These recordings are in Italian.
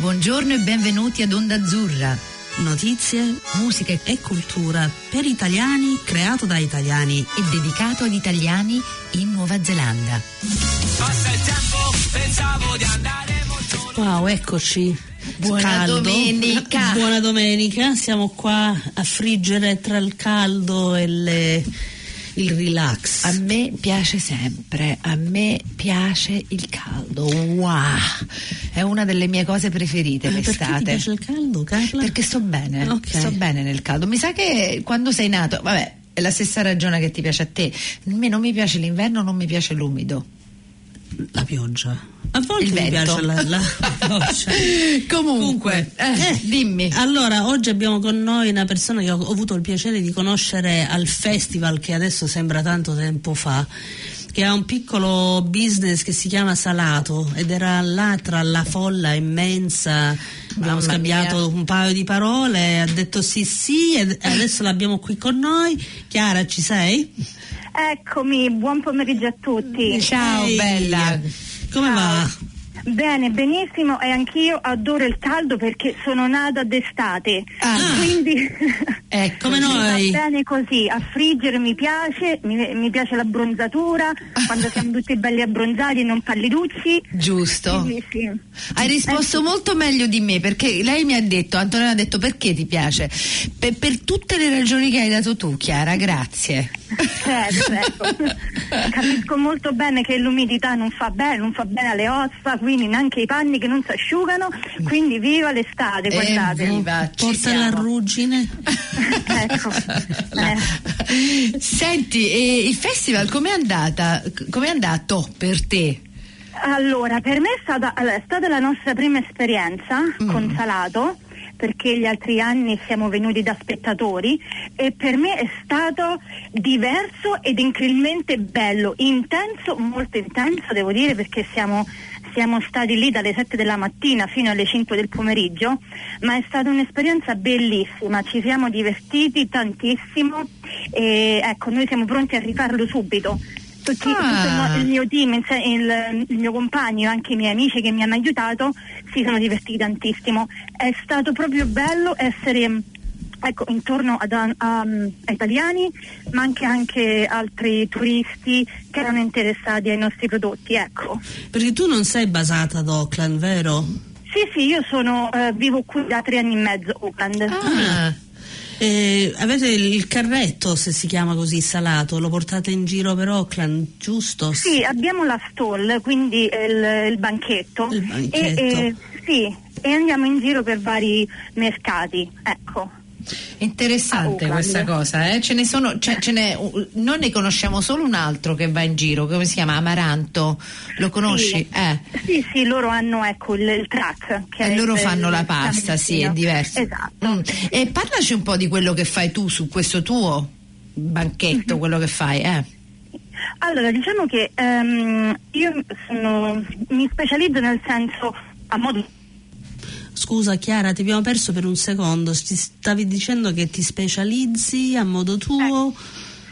Buongiorno e benvenuti ad Onda Azzurra. Notizie, musica e cultura per italiani, creato da italiani e dedicato ad italiani in Nuova Zelanda. Passa il tempo, pensavo di andare molto Wow, eccoci. Buona caldo. domenica. Buona domenica, siamo qua a friggere tra il caldo e le il relax. A me piace sempre, a me piace il caldo. Wow! È una delle mie cose preferite ah, l'estate. Perché ti piace il caldo, Carla? Perché sto bene. Okay. Sto bene nel caldo. Mi sa che quando sei nato, vabbè, è la stessa ragione che ti piace a te. A me non mi piace l'inverno, non mi piace l'umido. La pioggia. A volte il mi piace la, la Comunque, eh, eh, dimmi. Allora, oggi abbiamo con noi una persona che ho avuto il piacere di conoscere al festival che adesso sembra tanto tempo fa che ha un piccolo business che si chiama Salato ed era là tra la folla immensa abbiamo scambiato mia. un paio di parole ha detto sì sì e adesso l'abbiamo qui con noi Chiara ci sei? Eccomi, buon pomeriggio a tutti ciao Ehi. bella come ciao. va? Bene, benissimo e anch'io adoro il caldo perché sono nata d'estate, ah. quindi ecco, come noi. va bene così, a friggere mi piace, mi, mi piace l'abbronzatura, quando siamo tutti belli abbronzati e non palliducci. Giusto. Sì, sì. Hai risposto eh, molto meglio di me perché lei mi ha detto, Antonella ha detto perché ti piace? Per, per tutte le ragioni che hai dato tu, Chiara, grazie. Certo, ecco. Capisco molto bene che l'umidità non fa bene, non fa bene alle ossa, quindi neanche i panni che non si asciugano, quindi viva l'estate, eh, guardate. Viva, Porta la ruggine. ecco. La... Eh. Senti, eh, il festival com'è andata? Com'è andato per te? Allora, per me è stata, allora, è stata la nostra prima esperienza mm. con Salato perché gli altri anni siamo venuti da spettatori e per me è stato diverso ed incredibilmente bello, intenso, molto intenso devo dire perché siamo siamo stati lì dalle 7 della mattina fino alle 5 del pomeriggio, ma è stata un'esperienza bellissima, ci siamo divertiti tantissimo e ecco, noi siamo pronti a rifarlo subito tutti, ah. tutto il mio team, il, il, mio compagno, anche i miei amici che mi hanno aiutato, si sono divertiti tantissimo. È stato proprio bello essere ecco, intorno ad, a, a, a, italiani, ma anche, anche altri turisti che erano interessati ai nostri prodotti. Ecco. Perché tu non sei basata ad Auckland, vero? Sì, sì, io sono, eh, vivo qui da tre anni e mezzo a Auckland. Ah. Eh, avete il carretto, se si chiama così, salato, lo portate in giro per Auckland, giusto? Sì, abbiamo la stall, quindi il, il banchetto. Il banchetto. E, e, sì, e andiamo in giro per vari mercati, ecco. Interessante questa cosa, eh? ce ne sono, ce, ce ne, noi ne conosciamo solo un altro che va in giro, come si chiama? Amaranto, lo conosci? Sì, eh. sì, sì, loro hanno ecco, il, il track. e loro fanno il, la pasta, sì, è diverso. Esatto. Mm. E parlaci un po' di quello che fai tu su questo tuo banchetto, mm-hmm. quello che fai, eh? Allora, diciamo che um, io sono, mi specializzo nel senso a modo Scusa Chiara, ti abbiamo perso per un secondo. Ti stavi dicendo che ti specializzi a modo tuo? Eh,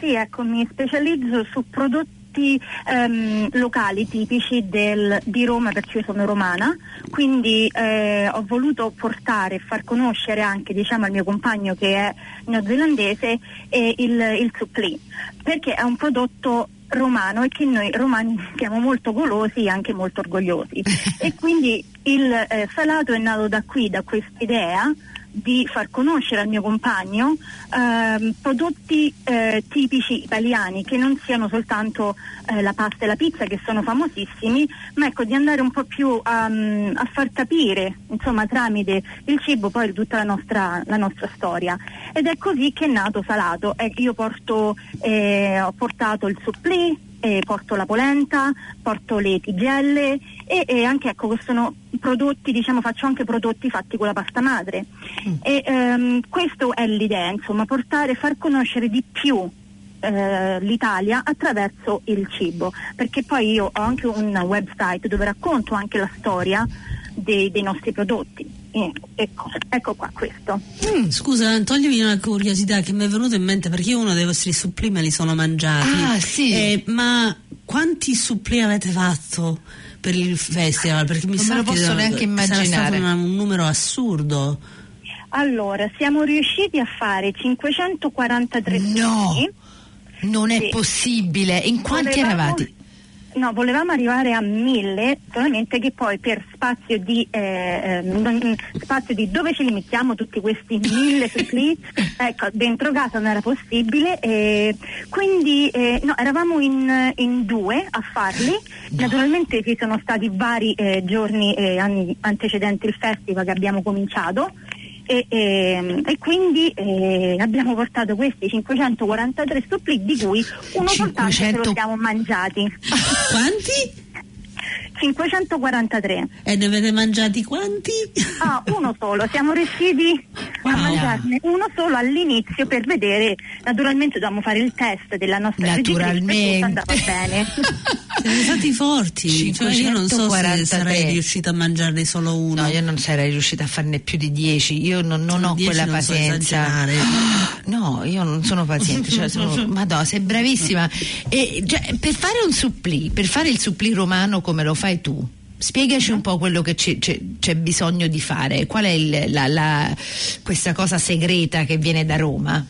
sì, ecco, mi specializzo su prodotti ehm, locali tipici del, di Roma perché io sono romana, quindi eh, ho voluto portare e far conoscere anche diciamo, al mio compagno che è neozelandese eh, il, il suppli, perché è un prodotto romano e che noi romani siamo molto golosi e anche molto orgogliosi. e quindi il eh, salato è nato da qui, da questa idea di far conoscere al mio compagno eh, prodotti eh, tipici italiani che non siano soltanto eh, la pasta e la pizza che sono famosissimi, ma ecco di andare un po' più a, mm, a far capire insomma tramite il cibo poi tutta la nostra, la nostra storia. Ed è così che è nato Salato. io porto, eh, ho portato il supplì, eh, porto la polenta, porto le tigelle e, e, anche ecco sono prodotti, diciamo faccio anche prodotti fatti con la pasta madre. Mm. E ehm, questo è l'idea, insomma, portare, far conoscere di più eh, l'Italia attraverso il cibo, perché poi io ho anche un website dove racconto anche la storia dei, dei nostri prodotti. Ecco, ecco, qua questo. Mm, scusa, toglimi una curiosità che mi è venuta in mente perché io uno dei vostri suppli me li sono mangiati. Ah, sì. Eh, ma quanti suppli avete fatto? per il festival? Perché mi non sa me lo che posso neanche immaginare. Sarà stato una, un numero assurdo. Allora, siamo riusciti a fare 543 No, non è Sì. possibile. In quanti Volevamo- eravate? No, volevamo arrivare a 1000, solamente che poi per spazio di, eh, eh, non- spazio di dove ce li mettiamo tutti questi 1000 suppli, ecco, dentro casa non era possibile, e quindi eh, no, eravamo in, in due a farli, naturalmente ci sono stati vari eh, giorni eh, anni antecedenti il festival che abbiamo cominciato. E, e- e quindi eh, abbiamo portato questi 543 suppli di cui uno soltanto ce 500 lo siamo mangiati. Quanti? 543. E ne avete mangiati quanti? Ah, uno solo, siamo riusciti Wow. a mangiarne uno solo all'inizio per vedere, naturalmente dobbiamo fare il test della nostra Naturalmente. e andava bene. Siete stati forti. Cioè, io non so se 543. sarei riuscita a mangiarne solo uno. No, io non sarei riuscita a farne più di 10. Io non, non ho 10 quella non so pazienza. esagerare. No, io non sono paziente. Cioè sono, Madonna, sei bravissima. E, cioè, per fare un supplì, per fare il supplì romano come lo fai tu. Spiegaci un po' quello che c'è, c'è- c'è bisogno di fare. Qual è il- la- la- questa cosa segreta che viene da Roma?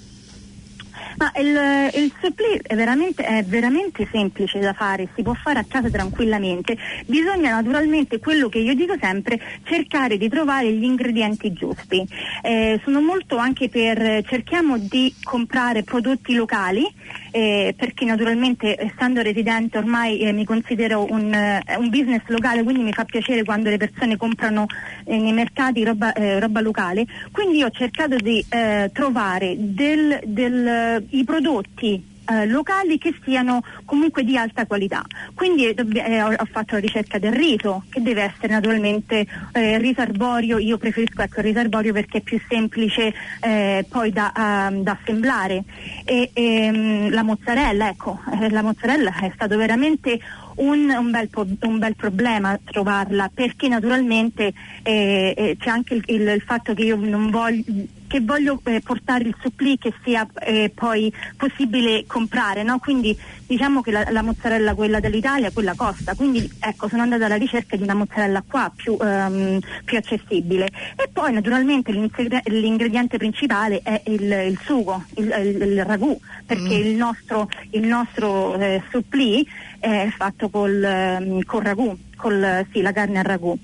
Ma il, il supplì è veramente, è veramente semplice da fare, si può fare a casa tranquillamente. Bisogna naturalmente, quello che io dico sempre, cercare di trovare gli ingredienti giusti. Eh, sono molto anche per, cerchiamo di comprare prodotti locali, eh, perché naturalmente essendo residente ormai eh, mi considero un, eh, un business locale, quindi mi fa piacere quando le persone comprano eh, nei mercati roba, eh, roba locale. Quindi ho cercato di eh, trovare del- del- i prodotti eh, locali che siano comunque di alta qualità. Quindi eh, eh, ho, fatto la ricerca del riso, che deve essere naturalmente eh, riso arborio, io preferisco ecco, il riso arborio perché è più semplice eh, poi da, ah, da assemblare. E, ehm, la mozzarella, ecco, eh, la mozzarella è stato veramente un, un bel, un bel problema trovarla perché naturalmente eh, eh, c'è anche il, il- il fatto che io non voglio che voglio eh, portare il supplì che sia eh, poi possibile comprare, no? quindi diciamo che la, la mozzarella quella dell'Italia quella costa, quindi ecco sono andata alla ricerca di una mozzarella qua più, ehm, più accessibile. E poi naturalmente l'ingrediente principale è il, il sugo, il, il- il ragù, perché il nostro, il nostro eh, supplì è fatto col, ehm, col ragù, col, sì, la carne al ragù.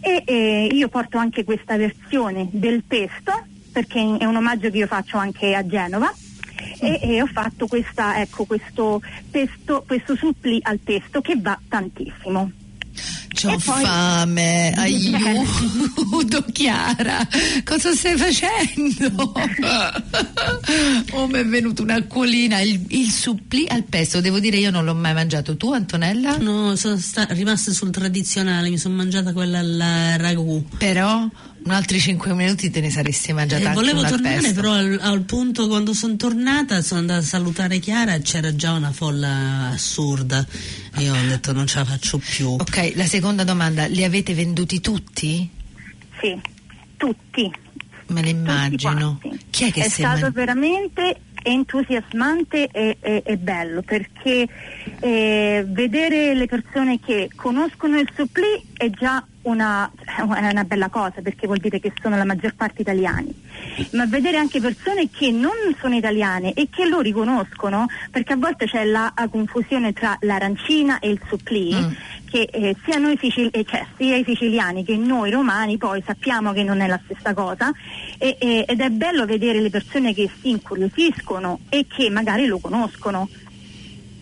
E eh, io porto anche questa versione del pesto, perché è un omaggio che io faccio anche a Genova. E, e ho fatto questa, ecco, questo pesto, questo suppli al pesto che va tantissimo. C'ho E poi- fame, aiuto Chiara, cosa stai facendo? oh, mi è venuta un'acquolina, il, il supplì al pesto, devo dire io non l'ho mai mangiato, tu Antonella? No, sono sta- rimasta sul tradizionale, mi sono mangiata quella al ragù. Però un altri 5 minuti te ne saresti mangiata Eh, volevo tornare, pesto. però al, al punto quando sono tornata sono andata a salutare Chiara e c'era già una folla assurda. E io ho detto non ce la faccio più. Ok, la seconda domanda, li avete venduti tutti? Sì, tutti. Me ne immagino. Chi è che si è stato man- veramente entusiasmante e, e- e bello perché eh, vedere le persone che conoscono il supplì è già una, è una bella cosa perché vuol dire che sono la maggior parte italiani ma vedere anche persone che non sono italiane e che lo riconoscono perché a volte c'è la, la confusione tra l'arancina e il supplì Mm. Che eh, sia, noi sicil- eh, cioè, sia i siciliani che noi romani poi sappiamo che non è la stessa cosa e- e- ed è bello vedere le persone che si incuriosiscono e che magari lo conoscono.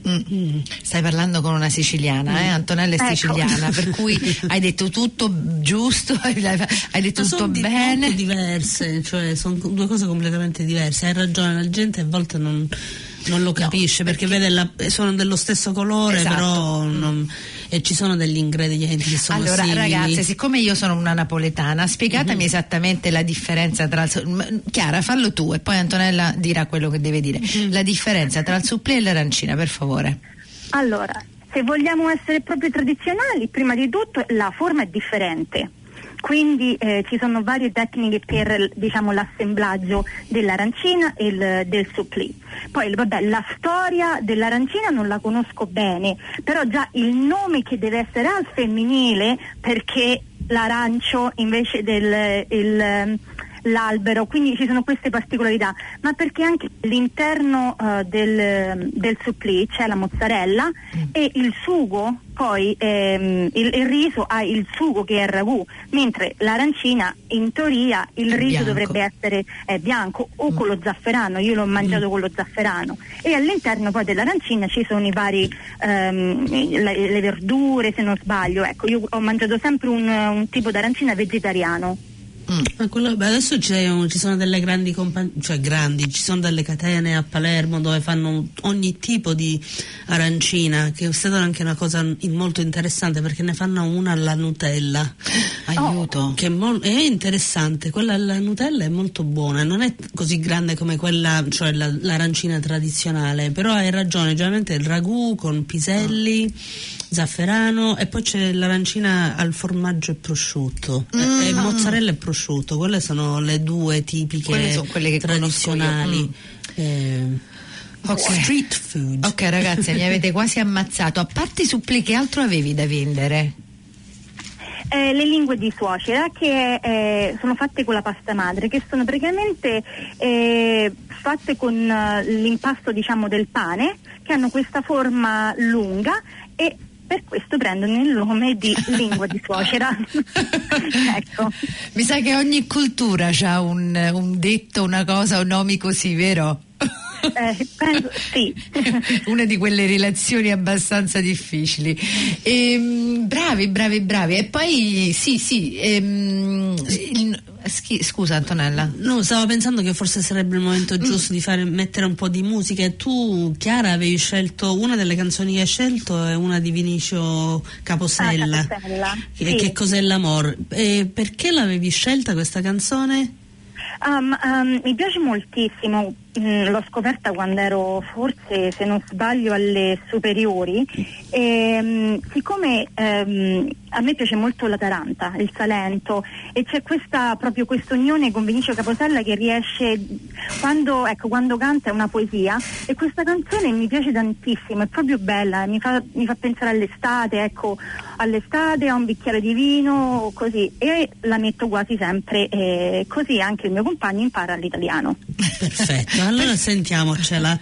Mm. Stai parlando con una siciliana, eh? Antonella è Ecco. siciliana, per cui hai detto tutto giusto, hai detto Ma tutto sono bene. molto diverse, cioè sono due cose completamente diverse. Hai ragione, la gente a volte non, non lo capisce perché, vede la- sono dello stesso colore, Esatto. però non- e ci sono degli ingredienti che sono Allora, simili. ragazze, siccome io sono una napoletana, spiegatemi Mhm. esattamente la differenza tra il. Chiara, fallo tu e poi Antonella dirà quello che deve dire. Mhm. La differenza tra il supplì e l'arancina, per favore. Allora, se vogliamo essere proprio tradizionali, prima di tutto la forma è differente. Quindi eh, ci sono varie tecniche per diciamo, l'assemblaggio dell'arancina e il, del supplì. Poi vabbè, la storia dell'arancina non la conosco bene, però già il nome che deve essere al femminile perché l'arancio invece del il, l'albero, quindi ci sono queste particolarità, ma perché anche all'interno uh, del, del supplì c'è la mozzarella mm. e il sugo, poi ehm, il, il, riso ha il sugo che è il ragù, mentre l'arancina in teoria il è riso bianco. dovrebbe essere eh, bianco o mm. con lo zafferano, io l'ho mangiato mm. con lo zafferano e all'interno poi dell'arancina ci sono i vari ehm, le, le, verdure se non sbaglio, ecco io ho mangiato sempre un, un tipo d'arancina vegetariano. Mm. Quello, adesso ci sono delle grandi compagnie, cioè grandi, ci sono delle catene a Palermo dove fanno ogni tipo di arancina, che è stata anche una cosa molto interessante perché ne fanno una alla Nutella. Aiuto. Che è, mo- è, interessante, quella alla Nutella è molto buona, non è così grande come quella, cioè la, l'arancina tradizionale, però hai ragione, generalmente il ragù con piselli. Oh zafferano e poi c'è l'arancina al formaggio e prosciutto mm. e, e mozzarella e prosciutto quelle sono le due tipiche sono quelle che tradizionali mm. eh, okay. street food ok ragazzi mi avete quasi ammazzato a parte i suppli che altro avevi da vendere? Eh, le lingue di suocera che eh, sono fatte con la pasta madre, che sono praticamente eh, fatte con uh, l'impasto diciamo, del pane, che hanno questa forma lunga e per questo prendono il nome di lingua di suocera. ecco. Mi sa che ogni cultura ha un, un detto, una cosa, o nomi così, vero? Eh, penso, sì. Una di quelle relazioni abbastanza difficili. E, ehm, bravi, bravi, bravi. E poi sì, sì. Ehm, il, scusa Antonella. No, stavo pensando che forse sarebbe il momento mm. giusto di fare, mettere un po' di musica. E tu, Chiara, avevi scelto una delle canzoni che hai scelto è una di Vinicio Caposella. Ah, Caposella. Che, sì. che cos'è l'amore? E perché l'avevi scelta questa canzone? Um, um, mi piace moltissimo, mm, l'ho scoperta quando ero forse, se non sbaglio, alle superiori e um, siccome ehm, a me piace molto la Taranta, il Salento e c'è questa, proprio questa unione con Vinicio Caposella che riesce, quando, ecco, quando canta è una poesia e questa canzone mi piace tantissimo, è proprio bella, mi fa, mi fa pensare all'estate, ecco, all'estate a un bicchiere di vino, così e la metto quasi sempre eh, così anche il mio compagno impara l'italiano. Perfetto, allora sentiamocela.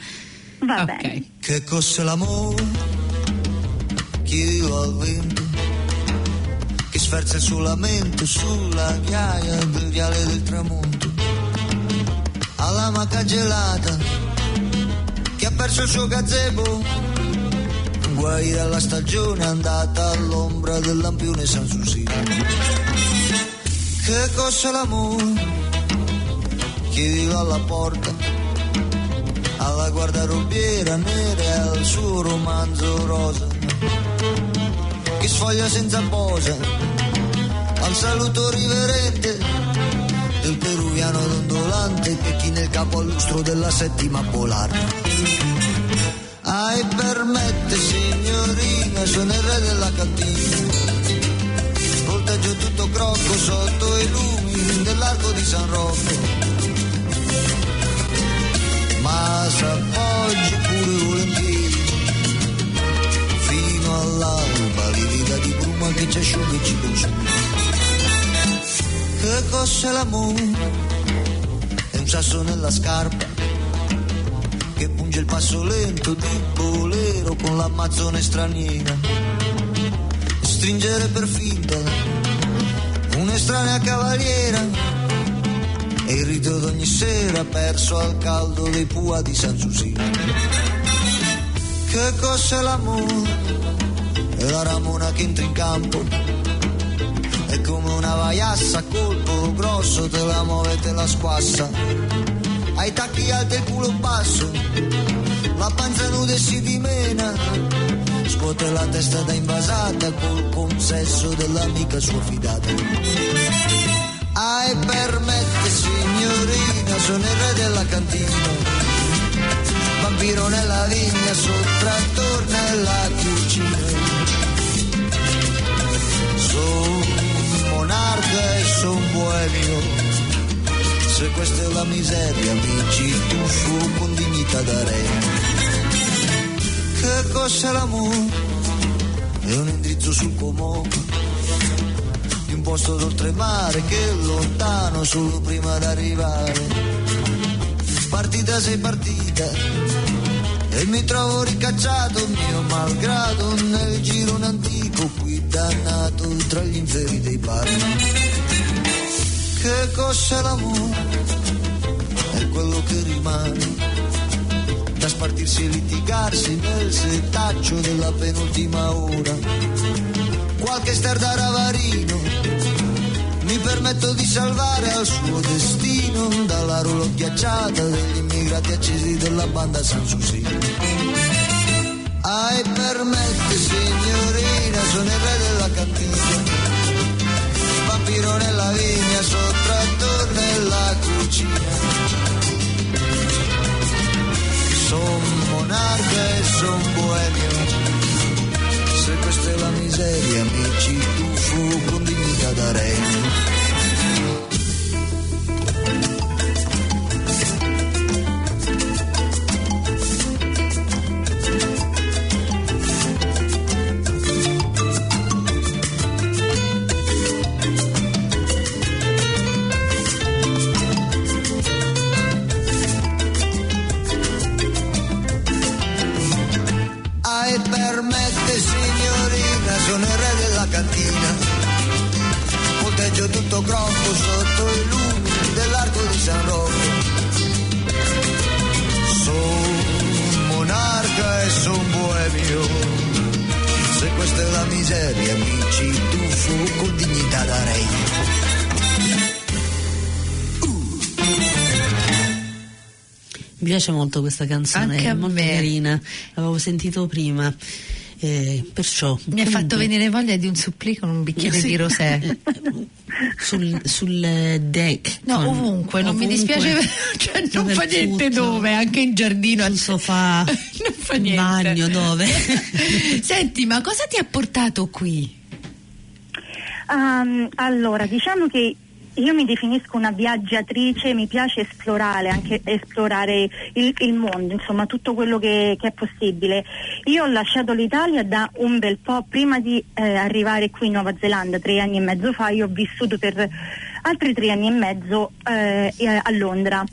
Va okay. bene. Che cos'è l'amore? Chi vive al vento? Che sferza il suo lamento sulla ghiaia del viale del tramonto? Alla maca gelata che ha perso il suo gazebo guai dalla stagione andata all'ombra del lampione San Susino. Che cos'è l'amore? Chiedilo alla porta, guardarobiera nera e al suo romanzo rosa, che sfoglia senza posa, al saluto riverente del peruviano dondolante che chi nel capo all'ustro della settima polare. Ai permette signorina, sono il re della cantina. Volteggio tutto crocco sotto i lumi dell'arco di San Rocco. Ma s'appoggi pure volentieri fino all'alba, livida di bruma che ci asciuga e ci consuma. Che cos'è l'amore? È un sasso nella scarpa che punge il passo lento di bolero con l'ammazzone straniera. Stringere per finta un'estranea cavaliera e il rito d'ogni sera perso al caldo dei pua di San Susino. Che cos'è l'amore? È la ramona che entra in campo. È come una vaiassa a colpo grosso, te la muove e te la squassa ai tacchi alti e culo basso, la panza nuda e si dimena, scuote la testa da invasata col consesso dell'amica sua fidata. Ai permette signorina, sono il re della cantina. Vampiro nella vigna, sottrattor nella cucina. Sono monarca e son buemio. Se questa è la miseria, amici, tu su con dignità da re. Che cos'è l'amore? È un indirizzo sul comune posto d'oltremare che lontano solo prima d'arrivare. Partita sei partita e mi trovo ricacciato mio malgrado nel girone antico qui dannato tra gli inferi dei parchi. Che cos'è l'amore? È quello che rimane da spartirsi e litigarsi nel setaccio della penultima ora. Qualche star da ravarino mi permetto di salvare al suo destino dalla rulo ghiacciata degli immigrati accesi della banda Sanssouci. Ai permette signorina, sono il re della cantina, vampiro nella vigna, sottratto nella cucina. Son monarca e son boemio, piace molto questa canzone, Anche è a molto me. carina, l'avevo sentito prima. eh, perciò Mi ha fatto comunque, venire voglia di un supplì con un bicchiere Sì. di rosè. sul, sul eh, deck No, con- ovunque, non mi ovunque, dispiace, cioè non fa niente dove, anche in giardino. sul sofà non fa in niente. bagno dove Senti, ma cosa ti ha portato qui? Ehm, allora, diciamo che io mi definisco una viaggiatrice, mi piace esplorare, anche esplorare il, il mondo, insomma tutto quello che, che è possibile. Io ho lasciato l'Italia da un bel po', prima di eh, arrivare qui in Nuova Zelanda, tre anni e mezzo fa, io ho vissuto per altri tre anni e mezzo eh, a Londra.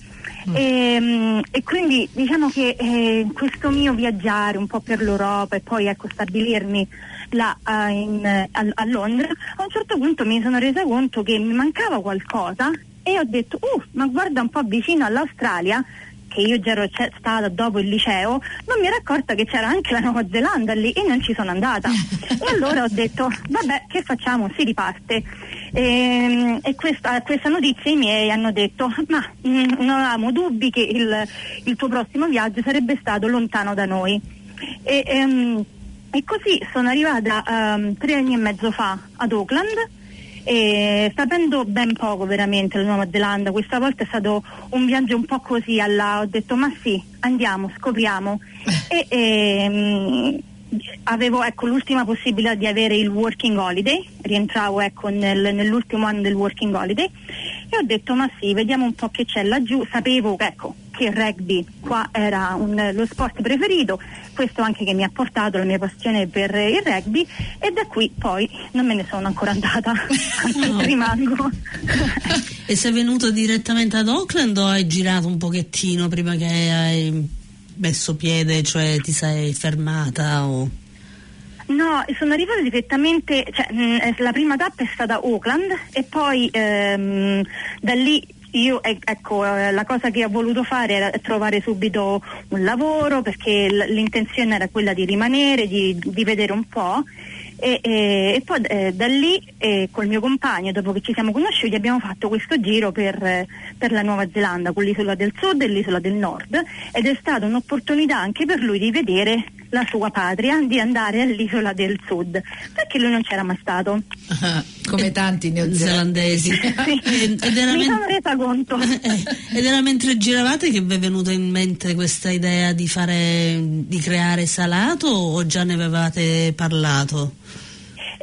E, mm, e quindi diciamo che eh, questo mio viaggiare un po' per l'Europa e poi ecco stabilirmi là eh, in- a, a Londra, a un certo punto mi sono resa conto che mi mancava qualcosa e ho detto, uh, ma guarda un po' vicino all'Australia, che io già ero stata dopo il liceo, non mi ero accorta che c'era anche la Nuova Zelanda lì e non ci sono andata. e allora ho detto, vabbè, che facciamo? Si riparte. E, e questa, a questa notizia i miei hanno detto, ma mm, non avevamo dubbi che il, il tuo prossimo viaggio sarebbe stato lontano da noi. E, ehm, e così sono arrivata ehm, tre anni e mezzo fa ad Auckland e sapendo ben poco veramente la Nuova Zelanda, questa volta è stato un viaggio un po' così alla, ho detto ma sì, andiamo, scopriamo. E ehm, avevo ecco, l'ultima possibilità di avere il working holiday, rientravo ecco, nel- nell'ultimo anno del working holiday e ho detto ma sì, vediamo un po' che c'è laggiù, sapevo ecco, che il rugby qua era un- lo sport preferito, questo anche che mi ha portato la mia passione per il rugby e da qui poi non me ne sono ancora andata, anzi No. rimango. e sei venuto direttamente ad Auckland o hai girato un pochettino prima che hai messo piede cioè ti sei fermata o No, sono arrivata direttamente, cioè, mh, eh, la prima tappa è stata Auckland e poi ehm, da lì io, ecco, eh, la cosa che ho voluto fare era trovare subito un lavoro perché l'intenzione era quella di rimanere, di, di vedere un po'. E, e- e poi eh, da lì eh, col mio compagno, dopo che ci siamo conosciuti, abbiamo fatto questo giro per, eh, per la Nuova Zelanda, con l'isola del sud e l'isola del nord, ed è stata un'opportunità anche per lui di vedere la sua patria, di andare all'isola del sud, perché lui non c'era mai stato. Come tanti neozelandesi. zelandesi Sì. ed, era Mi sono resa conto. eh, ed era mentre giravate che vi è venuta in mente questa idea di fare di creare salato o già ne avevate parlato?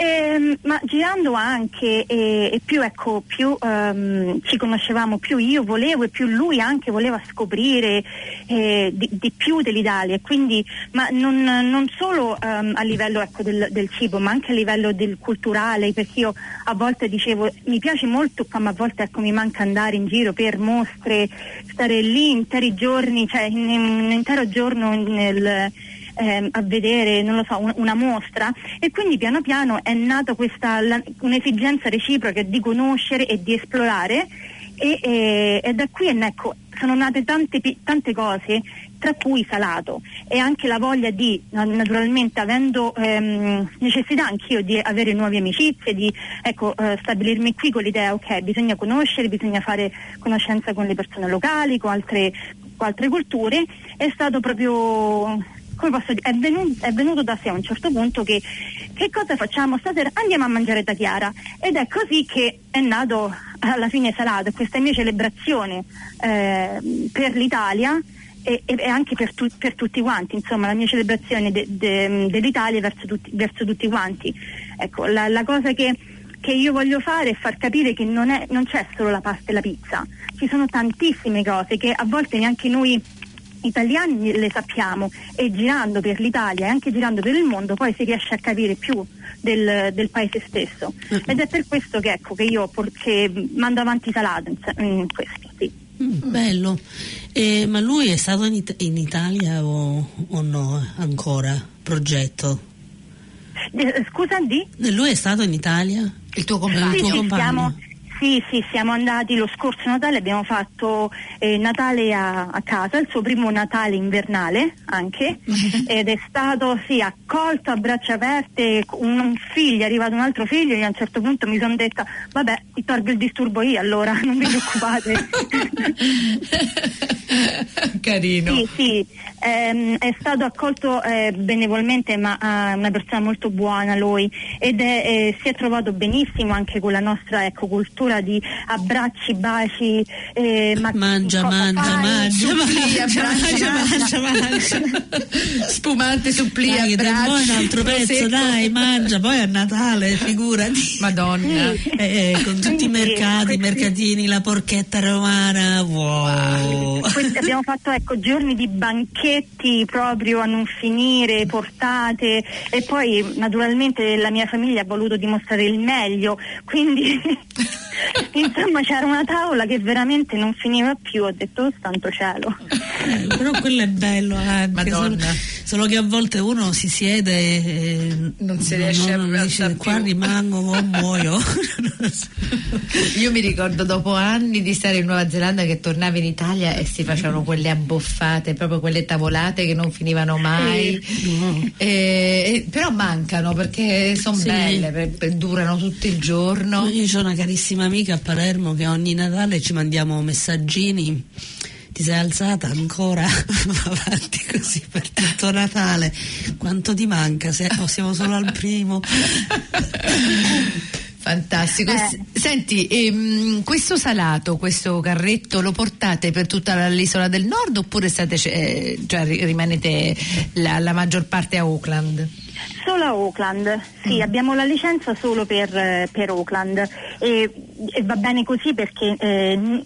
Ehm, ma girando anche e, e più, ecco, più ehm, ci conoscevamo, più io volevo e più lui anche voleva scoprire eh, di, di, più dell'Italia. Quindi, ma non, non solo ehm, a livello ecco, del, del, cibo, ma anche a livello del culturale, perché io a volte dicevo mi piace molto, ma a volte ecco, mi manca andare in giro per mostre, stare lì interi giorni, cioè in, in un intero giorno nel eh, a vedere, so, un, una mostra e quindi piano piano è nata questa la, un'esigenza reciproca di conoscere e di esplorare e, e, e da qui ecco, sono nate tante, tante cose tra cui salato e anche la voglia di, naturalmente avendo ehm, necessità anch'io di avere nuove amicizie, di ecco, eh, stabilirmi qui con l'idea ok, bisogna conoscere, bisogna fare conoscenza con le persone locali, con altre, con altre culture, è stato proprio come posso dire, è venuto, è venuto, da sé a un certo punto che che cosa facciamo stasera? Andiamo a mangiare da Chiara ed è così che è nato alla fine Salato, questa mia celebrazione eh, per l'Italia e, e anche per, tu, per, tutti quanti, insomma la mia celebrazione de, de, dell'Italia verso tutti, verso tutti quanti. Ecco, la, la cosa che, che, io voglio fare è far capire che non, è, non c'è solo la pasta e la pizza, ci sono tantissime cose che a volte neanche noi italiani le sappiamo e girando per l'Italia e anche girando per il mondo poi si riesce a capire più del, del paese stesso mm. ed è per questo che, ecco, che io che mando avanti Salato in, in questo. Sì. Mm, bello, eh, ma lui è stato in, It- in Italia o, o, no ancora? Progetto? Eh, scusa di? Lui è stato in Italia? Il tuo compagno? Sì, il tuo compagno. Siamo, sì, sì, siamo andati lo scorso Natale, abbiamo fatto eh, Natale a, a, casa, il suo primo Natale invernale anche, ed è stato sì, accolto a braccia aperte, un, un, figlio, è arrivato un altro figlio e a un certo punto mi sono detta vabbè, ti tolgo il disturbo io allora, non vi preoccupate. Carino. Sì, sì, ehm, è stato accolto eh, benevolmente, ma è una persona molto buona lui ed è, eh, si è trovato benissimo anche con la nostra ecco, cultura di abbracci, baci, eh, ma mangia, mangia, fai? mangia, supplia, mangia, mangia, mangia, mangia, spumante, supplia, dai, poi un altro pezzo, secco. dai, mangia, poi a Natale, figurati. Madonna. Sì. Eh, eh, con tutti i mercati, i mercatini, la porchetta romana, wow. Questi abbiamo fatto ecco, giorni di banchetti proprio a non finire, portate e poi naturalmente la mia famiglia ha voluto dimostrare il meglio, quindi insomma c'era una tavola che veramente non finiva più, ho detto oh, santo cielo. Eh, però quello è bello anche, solo, solo, che a volte uno si siede e non si riesce non, a dice, qua rimango o muoio. Io mi ricordo dopo anni di stare in Nuova Zelanda che tornava in Italia e si facevano quelle abboffate, proprio quelle tavolate che non finivano mai. Sì. E, però mancano perché sono sì. belle, per, per, durano tutto il giorno. Io ho una carissima amica a Palermo che ogni Natale ci mandiamo messaggini ti sei alzata ancora avanti così per tutto Natale quanto ti manca se o siamo solo al primo Fantastico. Eh. Senti, ehm, questo salato, questo carretto lo portate per tutta l'isola del nord oppure state, eh, cioè, rimanete la, la, maggior parte a Auckland? Solo a Auckland, sì, mm. abbiamo la licenza solo per, per Auckland e, e, va bene così perché eh,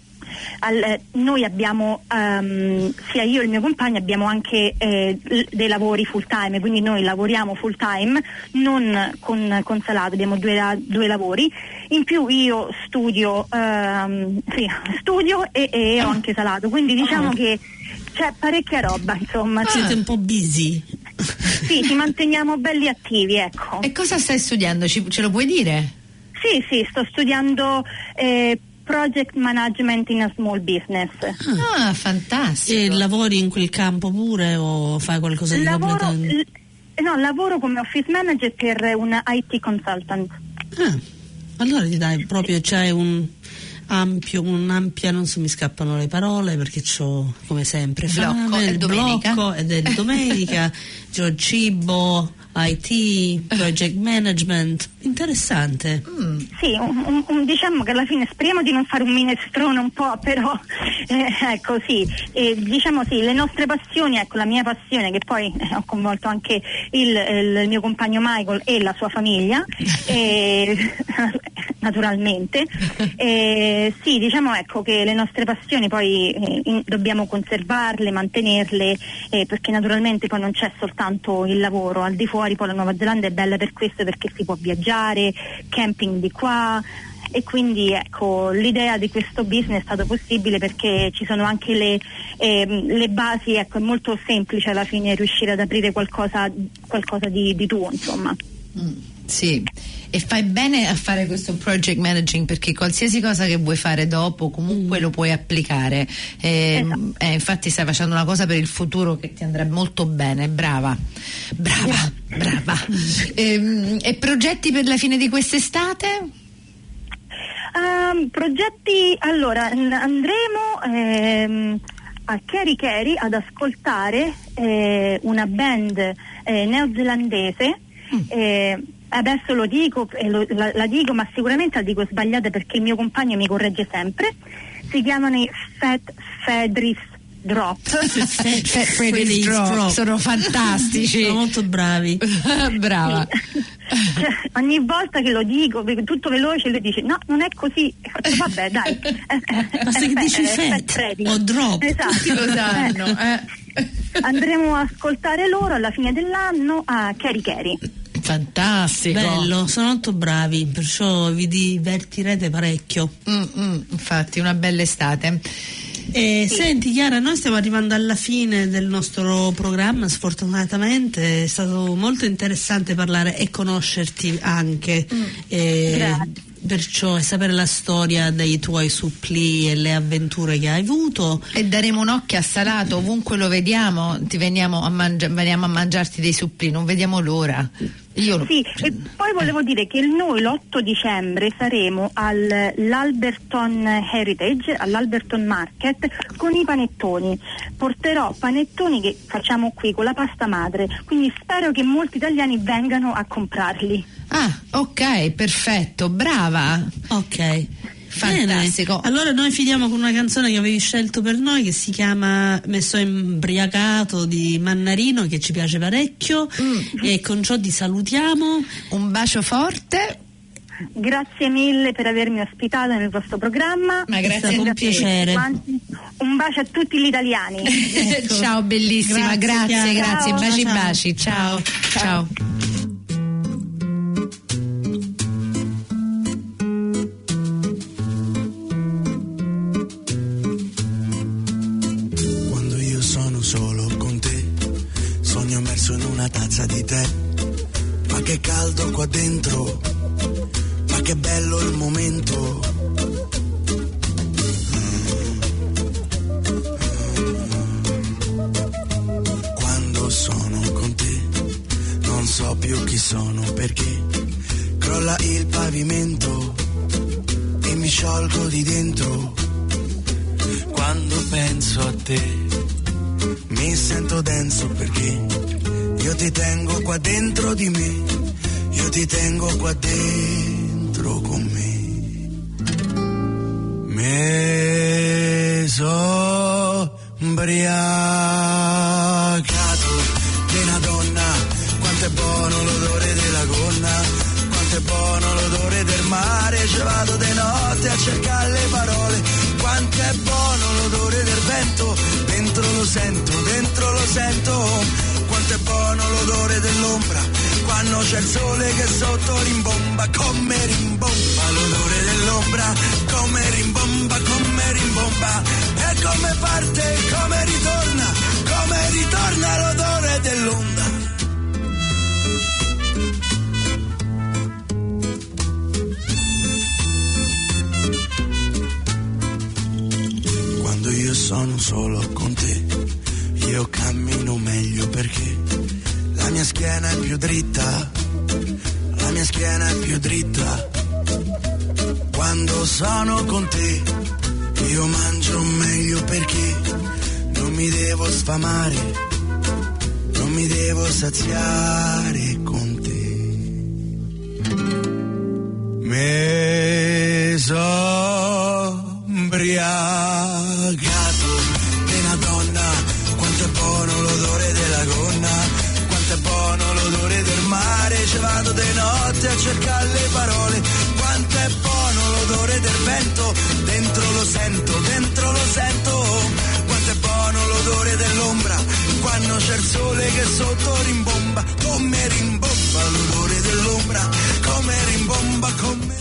al, noi abbiamo, um, sia io e il mio compagno, abbiamo anche eh, dei lavori full time, quindi noi lavoriamo full time, non con, con salato, abbiamo due, due, lavori. In più io studio, um, sì, studio e, e, ho anche salato, quindi diciamo oh. che c'è parecchia roba, insomma. Ah. Siete un po' busy. Sì, ci manteniamo belli attivi, ecco. E cosa stai studiando? Ci, ce lo puoi dire? Sì, sì, sto studiando eh, Project Management in a Small Business. Ah, fantastico. E lavori in quel campo pure o fai qualcosa di lavoro, completamente? L- no, lavoro come office manager per un IT consultant. Ah, allora ti dai proprio, c'hai un ampio, un'ampia, non so mi scappano le parole perché ho come sempre blocco, fame, il blocco ed è domenica, c'ho cibo IT, project management, interessante. Mm. Sì, un, un, un, diciamo che alla fine speriamo di non fare un minestrone un po', però eh, ecco sì, eh, diciamo sì, le nostre passioni, ecco la mia passione che poi eh, ho coinvolto anche il, il, mio compagno Michael e la sua famiglia, naturalmente, sì diciamo ecco che le nostre passioni poi eh, in, dobbiamo conservarle, mantenerle, eh, perché naturalmente poi non c'è soltanto il lavoro, al di fuori poi la Nuova Zelanda è bella per questo perché si può viaggiare, camping di qua, e quindi ecco, l'idea di questo business è stato possibile perché ci sono anche le, eh, le basi, ecco, è molto semplice alla fine riuscire ad aprire qualcosa, qualcosa di, di tuo insomma. Mm, sì, e fai bene a fare questo project managing perché qualsiasi cosa che vuoi fare dopo comunque mm. lo puoi applicare. E, esatto. eh, infatti stai facendo una cosa per il futuro che ti andrà molto bene, brava, brava, brava. e, ehm, e progetti per la fine di quest'estate? Um, progetti, allora andremo ehm, a Kerry Kerry ad ascoltare eh, una band eh, neozelandese. Mm. Eh, adesso lo dico, lo, la, la, dico, ma sicuramente la dico sbagliata perché il mio compagno mi corregge sempre. Si chiamano i Fat Fedris Drop. Freddy's Drop. Drop. Sono fantastici. Sono molto bravi. Brava. Cioè, ogni volta che lo dico, tutto veloce, lui dice no, non è così. Faccio, vabbè, dai. Basta che dici fat o drop. Esatto. Lo sanno. Eh. Andremo a ascoltare loro alla fine dell'anno a Cari Cari. Fantastico. Bello, sono molto bravi, perciò vi divertirete parecchio. Mm, mm, infatti, una bella estate. Eh, sì. Senti Chiara, noi stiamo arrivando alla fine del nostro programma, sfortunatamente è stato molto interessante parlare e conoscerti anche. Mm. Eh, perciò sapere la storia dei tuoi suppli e le avventure che hai avuto. E daremo un occhio a Salato, ovunque lo vediamo, ti veniamo a, mangia- veniamo a mangiarti dei suppli, non vediamo l'ora. Io sì, e poi volevo dire che noi l'8 dicembre saremo all'Alberton Heritage, all'Alberton Market con i panettoni. Porterò panettoni che facciamo qui con la pasta madre, quindi spero che molti italiani vengano a comprarli. Ah, ok, perfetto, brava. Ok. Fantastico. Bene. Allora noi finiamo con una canzone che avevi scelto per noi che si chiama Me so imbriacato di Mannarino che ci piace parecchio mm. e con ciò ti salutiamo. Un bacio forte. Grazie mille per avermi ospitato nel vostro programma. Ma grazie, un piacere. Un bacio a tutti gli italiani. ciao bellissima, grazie, grazie, grazie. baci ciao. baci. ciao. ciao. ciao. Io ti tengo qua dentro di me, io ti tengo qua dentro con me. Me so imbriacato di una donna, quanto è buono l'odore della gonna, quanto è buono l'odore del mare, ci vado di notte a cercare le parole, quanto è buono l'odore del vento, dentro lo sento, dentro lo sento quanto è buono l'odore dell'ombra quando c'è il sole che sotto rimbomba come rimbomba l'odore dell'ombra come rimbomba come rimbomba. E come parte come ritorna come ritorna l'odore dell'onda quando io sono solo con te io cammino meglio perché la mia schiena è più dritta, la mia schiena è più dritta. Quando sono con te, io mangio meglio perché non mi devo sfamare, non mi devo saziare con te. Me. Notte a cercare le parole, quanto è buono l'odore del vento, dentro lo sento, dentro lo sento, quanto è buono l'odore dell'ombra, quando c'è il sole che sotto rimbomba, come rimbomba l'odore dell'ombra, come rimbomba, come